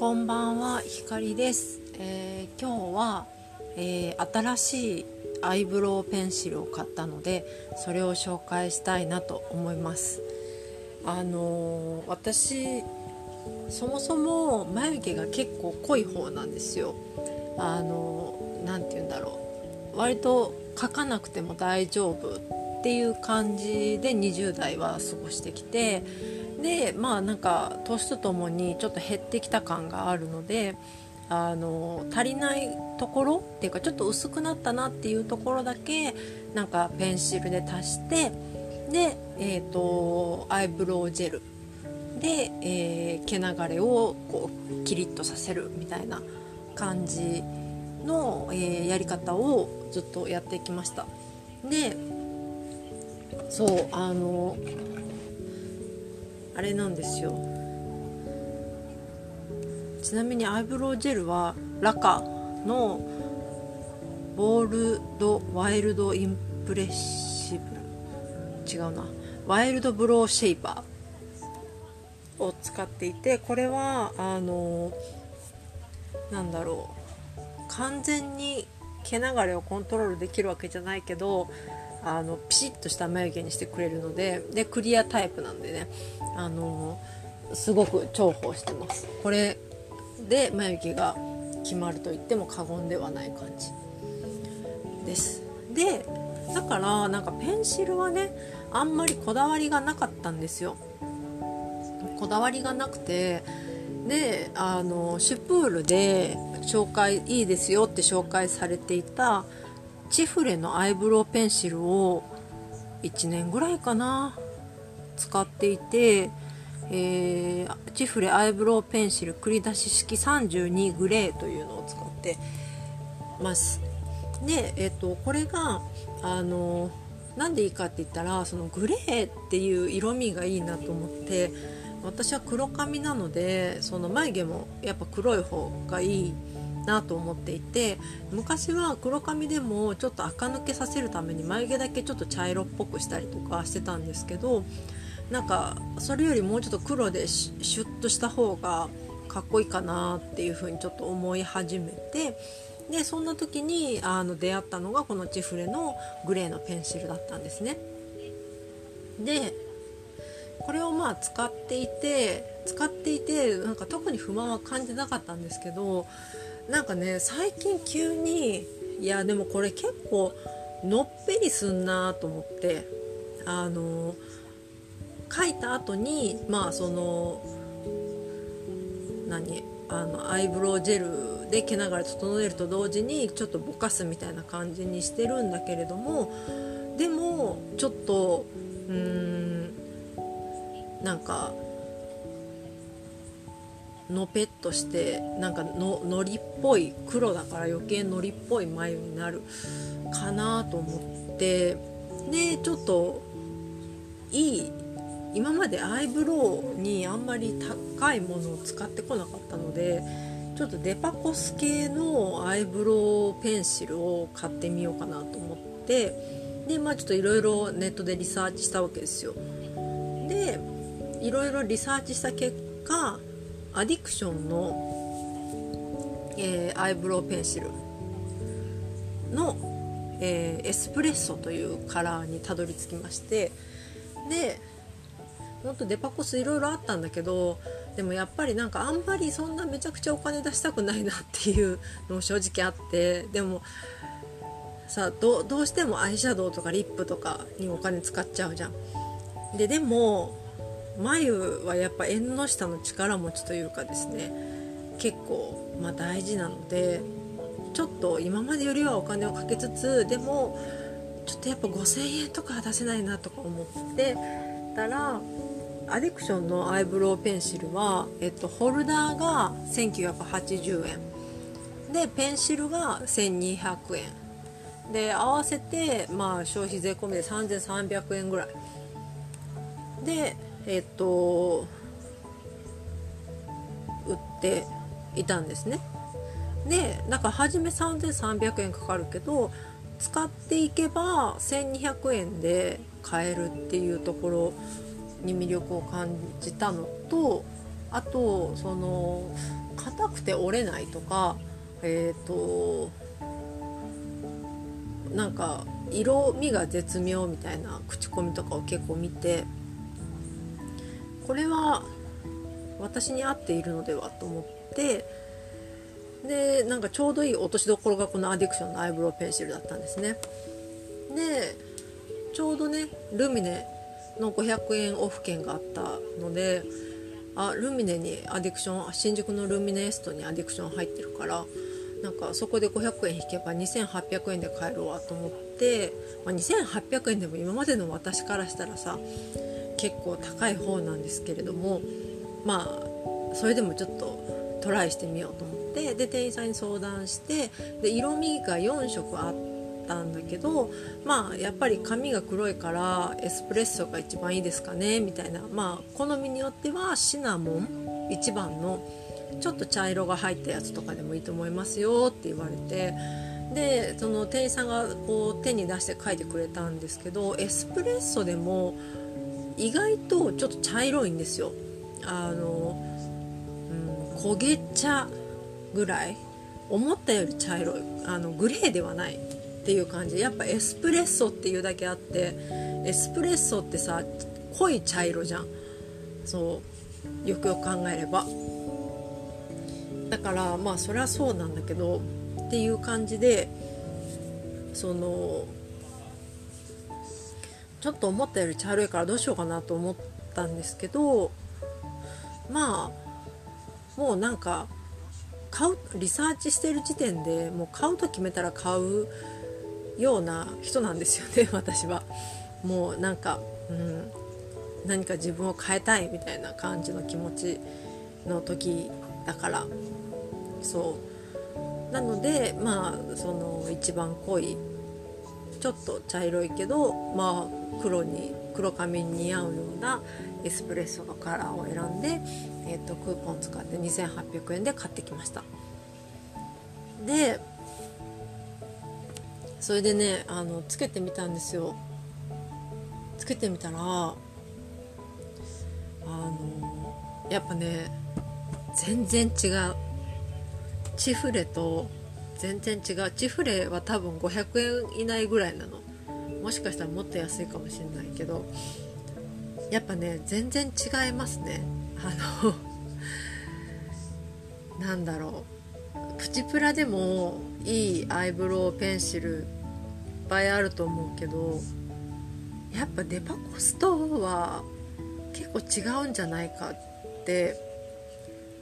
こんばんは、ひかりです。えー、今日は、えー、新しいアイブロウペンシルを買ったので、それを紹介したいなと思います。あのー、私そもそも眉毛が結構濃い方なんですよ。あの何て言うんだろう、割と描かなくても大丈夫っていう感じで20代は過ごしてきて。でまあなんか年とともにちょっと減ってきた感があるのであの足りないところっていうかちょっと薄くなったなっていうところだけなんかペンシルで足してで、えーと、アイブロウジェルで、えー、毛流れをこうキリッとさせるみたいな感じの、えー、やり方をずっとやってきました。でそうあのあれなんですよ。ちなみにアイブロウジェルはラカのボールドワイルドインプレッシブル。違うな。ワイルドブローシェイパーを使っていてこれはあのなんだろう。完全に毛流れをコントロールできるわけじゃないけどあのピシッとした眉毛にしてくれるのででクリアタイプなんでねあのすごく重宝してます。これで眉毛が決まると言っても過言ではない感じ。です。でだからなんかペンシルはねあんまりこだわりがなかったんですよ。こだわりがなくてであのシュプールで紹介いいですよって紹介されていたチフレのアイブロウペンシルを1年ぐらいかな使っていて、えー、チフレアイブロウペンシル繰り出し式32グレーというのを使ってます。で、えーと、これがあのなんでいいかって言ったらそのグレーっていう色味がいいなと思って私は黒髪なのでその眉毛もやっぱ黒い方がいいなと思っていて昔は黒髪でもちょっと垢抜けさせるために眉毛だけちょっと茶色っぽくしたりとかしてたんですけどなんかそれよりもうちょっと黒でシュッとした方がかっこいいかなっていう風にちょっと思い始めてでそんな時にあの出会ったのがこのチフレのグレーのペンシルだったんですね。でこれをまあ使っていて使っていてなんか特に不満は感じなかったんですけどなんかね最近急にいやでもこれ結構のっぺりすんなと思ってあの書いた後にまあその何あのアイブロウジェルで毛流れ整えると同時にちょっとぼかすみたいな感じにしてるんだけれどもでもちょっとうーんなんかのぺっとしてなんかののりっぽい黒だから余計のりっぽい眉になるかなと思ってでちょっといい今までアイブロウにあんまり高いものを使ってこなかったのでちょっとデパコス系のアイブロウペンシルを買ってみようかなと思ってでまあちょっといろいろネットでリサーチしたわけですよ。でいろいろリサーチした結果アディクションの、えー、アイブロウペンシルの、えー、エスプレッソというカラーにたどり着きましてでもっとデパコスいろいろあったんだけどでもやっぱりなんかあんまりそんなめちゃくちゃお金出したくないなっていうのも正直あってでもさどうしてもアイシャドウとかリップとかにお金使っちゃうじゃん。ででも眉はやっぱ縁の下の力持ちというかですね結構、まあ、大事なのでちょっと今までよりはお金をかけつつでもちょっとやっぱ5000円とかは出せないなとか思ってたらアディクションのアイブロウペンシルは、えっと、ホルダーが1980円。でペンシルが1200円。で合わせて、まあ、消費税込みで3300円ぐらい。でえっと売っていたんですね。でだか初め3300円かかるけど使っていけば1200円で買えるっていうところに魅力を感じたのとあとその硬くて折れないとかえっ、ー、となんか色味が絶妙みたいな口コミとかを結構見てこれは私に合っているのではと思ってでなんかちょうどいい落としどころがこのアディクションのアイブロウペンシルだったんですね。でちょうどねルミネの500円オフ券があったのであルミネにアディクション新宿のルミネエストにアディクション入ってるからなんかそこで500円引けば2800円で買えるわと思って、まあ、2800円でも今までの私からしたらさ結構高い方なんですけれどもまあそれでもちょっとトライしてみようと思ってで店員さんに相談してで色味が4色あったんだけどまあやっぱり髪が黒いからエスプレッソが一番いいですかねみたいな。まあ好みによってはシナモン一番のちょっと茶色が入ったやつとかでもいいと思いますよって言われてでその店員さんがこう手に出して書いてくれたんですけどエスプレッソでも意外とちょっと茶色いんですよ。あの、うん、焦げ茶ぐらい。思ったより茶色い。あのグレーではないっていう感じ。やっぱエスプレッソっていうだけあってエスプレッソってさ濃い茶色じゃん。そうよくよく考えれば。だからまあそれはそうなんだけどっていう感じでそのちょっと思ったより茶色いからどうしようかなと思ったんですけどまあもうなんか買うリサーチしてる時点でもう買うと決めたら買うような人なんですよね 私は。もうなんか、うん、何か自分を変えたいみたいな感じの気持ちの時だから。そう。なのでまあその一番濃いちょっと茶色いけどまあ黒に黒髪に似合うようなエスプレッソのカラーを選んで、えーと、クーポン使って2800円で買ってきました。でそれでねあのつけてみたんですよ。つけてみたらあのやっぱね全然違う。チフレと全然違う。チフレは多分500円以内ぐらいなの。もしかしたらもっと安いかもしれないけど。やっぱね全然違いますね。あの なんだろう。プチプラでもいいアイブロウペンシルいっぱいあると思うけどやっぱデパコスとは結構違うんじゃないかって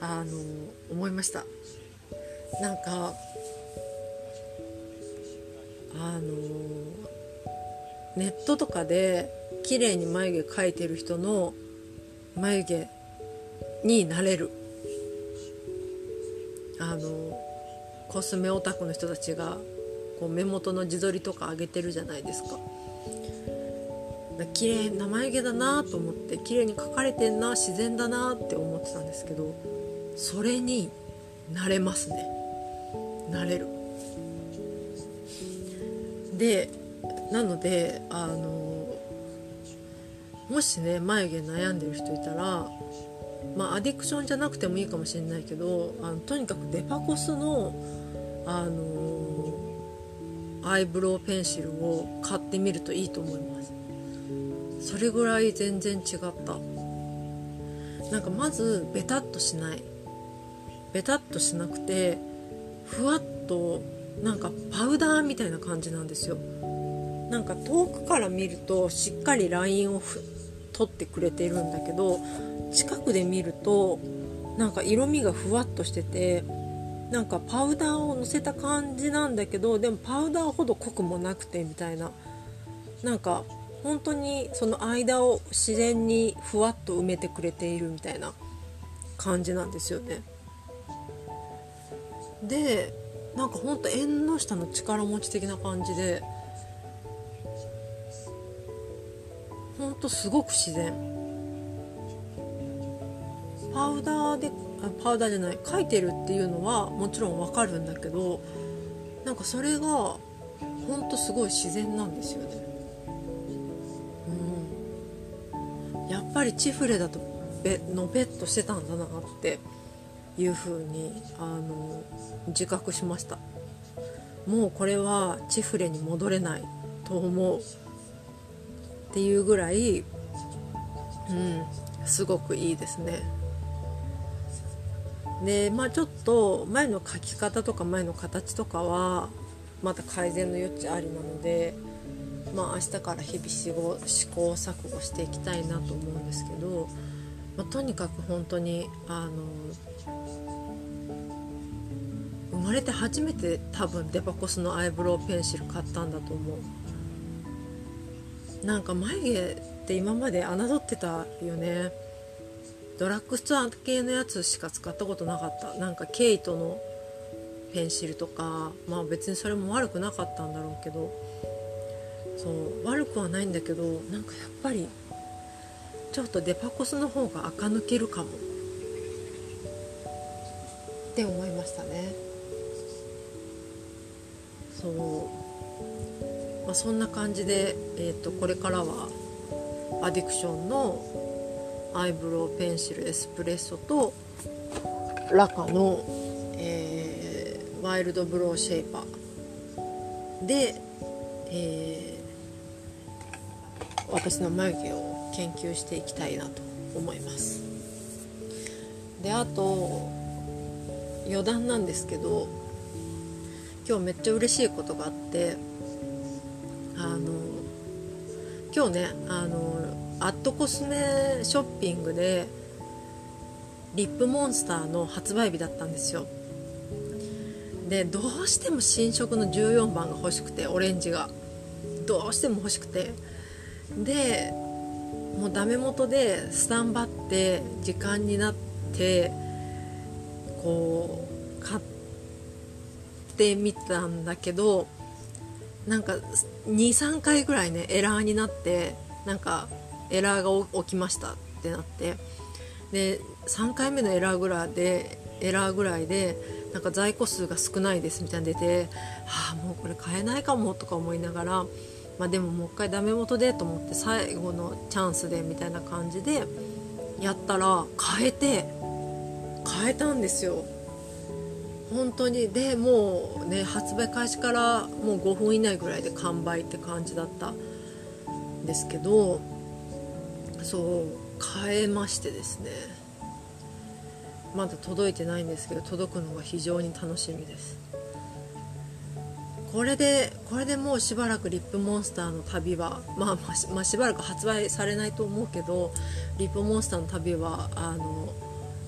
あの思いました。なんかあのネットとかで綺麗に眉毛描いてる人の眉毛になれる。あのコスメオタクの人たちがこう目元の自撮りとか上げてるじゃないですか。綺麗な眉毛だなと思って綺麗に描かれてんな自然だなって思ってたんですけどそれになれますね。なれる。でなのであのもしね眉毛悩んでる人いたらまあアディクションじゃなくてもいいかもしれないけどあのとにかくデパコスのあのアイブロウペンシルを買ってみるといいと思います。それぐらい全然違った。なんかまずベタっとしない。ベタっとしなくてふわっとなんかパウダーみたいな感じなんですよなんか遠くから見るとしっかりラインを取ってくれてるんだけど近くで見るとなんか色味がふわっとしててなんかパウダーをのせた感じなんだけどでもパウダーほど濃くもなくてみたいななんか本当にその間を自然にふわっと埋めてくれているみたいな感じなんですよね。でなんかほんと縁の下の力持ち的な感じでほんとすごく自然。パウダーでパウダーじゃない書いてるっていうのはもちろんわかるんだけどなんかそれがほんとすごい自然なんですよね。うん。やっぱりチフレだとのべっとしてたんだなって。いうふうにあの自覚しました。もうこれはチフレに戻れないと思う。っていうぐらいうんすごくいいですね。でまあちょっと前の書き方とか前の形とかはまた改善の余地ありなのでまあ明日から日々試行錯誤していきたいなと思うんですけど、まあ、とにかく本当にあの生まれて初めて多分デパコスのアイブロウペンシル買ったんだと思う。なんか眉毛って今まで侮ってたよね。ドラッグストア系のやつしか使ったことなかった。なんかケイトのペンシルとかまあ別にそれも悪くなかったんだろうけど。そう悪くはないんだけどなんかやっぱりちょっとデパコスの方が垢抜けるかも。って思いましたね。そう、まあ、そんな感じで、えーと、とこれからはアディクションのアイブロウペンシルエスプレッソとラカの、えー、ワイルドブローシェイパーで、えー、私の眉毛を研究していきたいなと思います。であと余談なんですけど今日めっちゃ嬉しいことがあってあの今日ねあのアットコスメショッピングでリップモンスターの発売日だったんですよ。でどうしても新色の14番が欲しくてオレンジが。どうしても欲しくて。でもうダメ元でスタンバって時間になってこう買ってみたんだけどなんか23回ぐらいねエラーになってなんかエラーが起きましたってなって。で3回目のエラーぐらいでエラーぐらいでなんか在庫数が少ないですみたいな出てはあもうこれ買えないかもとか思いながら、まあ、でももう一回ダメ元でと思って最後のチャンスでみたいな感じでやったら変えて変えたんですよ。本当に。でもうね発売開始からもう5分以内ぐらいで完売って感じだったんですけどそう変えましてですね。まだ届いてないんですけど届くのが非常に楽しみです。これでこれでもうしばらくリップモンスターの旅は、まあ、まあ、まあ、しばらく発売されないと思うけどリップモンスターの旅はあの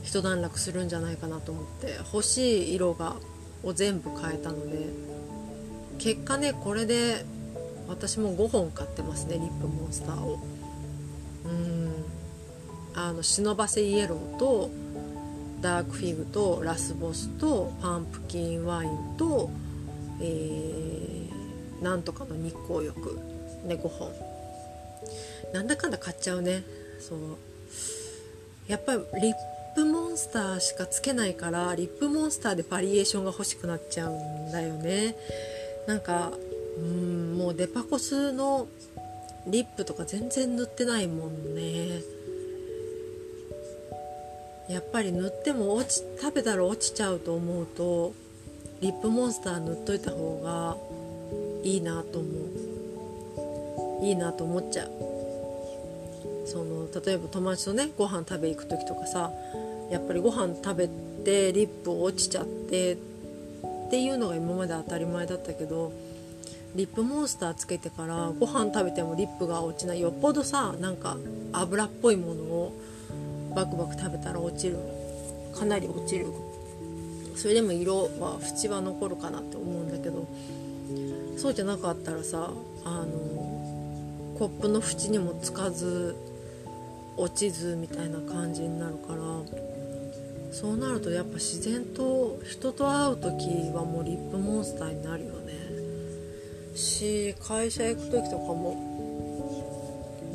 一段落するんじゃないかなと思って欲しい色がを全部変えたので結果ねこれで私も5本買ってますねリップモンスターを。うん。あの忍ばせイエローとダークフィグとラスボスとパンプキンワインと、えー、なんとかの日光浴。ね5本。なんだかんだ買っちゃうね。そう。やっぱりリッップモンスターしかつけないからリップモンスターでバリエーションが欲しくなっちゃうんだよね。なんかうんもうデパコスのリップとか全然塗ってないもんね。やっぱり塗っても落ち食べたら落ちちゃうと思うとリップモンスター塗っといた方がいいなと思う。いいなと思っちゃう。その例えば友達とねご飯食べ行く時とかさやっぱりご飯食べてリップ落ちちゃってっていうのが今まで当たり前だったけどリップモンスターつけてからご飯食べてもリップが落ちない。よっぽどさなんか油っぽいものをバクバク食べたら落ちる。かなり落ちる。それでも色は縁は残るかなって思うんだけどそうじゃなかったらさあのコップの縁にもつかず落ちずみたいな感じになるからそうなるとやっぱ自然と人と会う時はもうリップモンスターになるよね。し会社行く時とかも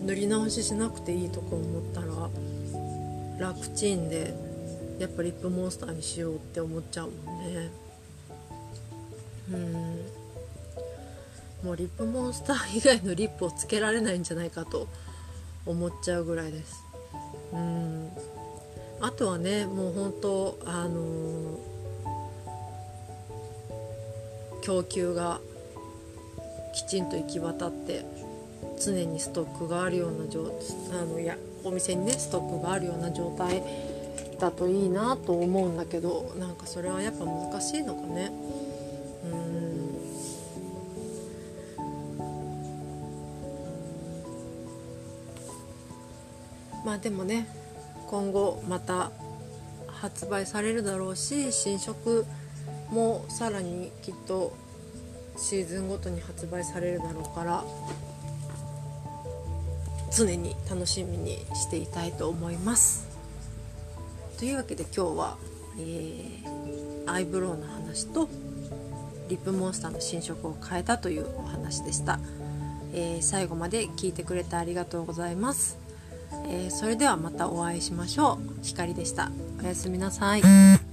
塗り直ししなくていいとか思ったら楽ちんでやっぱリップモンスターにしようって思っちゃうもんね。うん。もうリップモンスター以外のリップをつけられないんじゃないかと思っちゃうぐらいです。うん。あとはねもう本当あの、供給がきちんと行き渡って常にストックがあるような状あのいやお店にねストックがあるような状態だといいなと思うんだけどなんかそれはやっぱ難しいのかね。うん。まあでもね今後また発売されるだろうし新色もさらにきっとシーズンごとに発売されるだろうから常に楽しみにしていたいと思います。というわけで今日は、えー、アイブロウの話とリップモンスターの新色を変えたというお話でした、えー、最後まで聞いてくれてありがとうございます、えー、それではまたお会いしましょう。ひかりでした。おやすみなさい。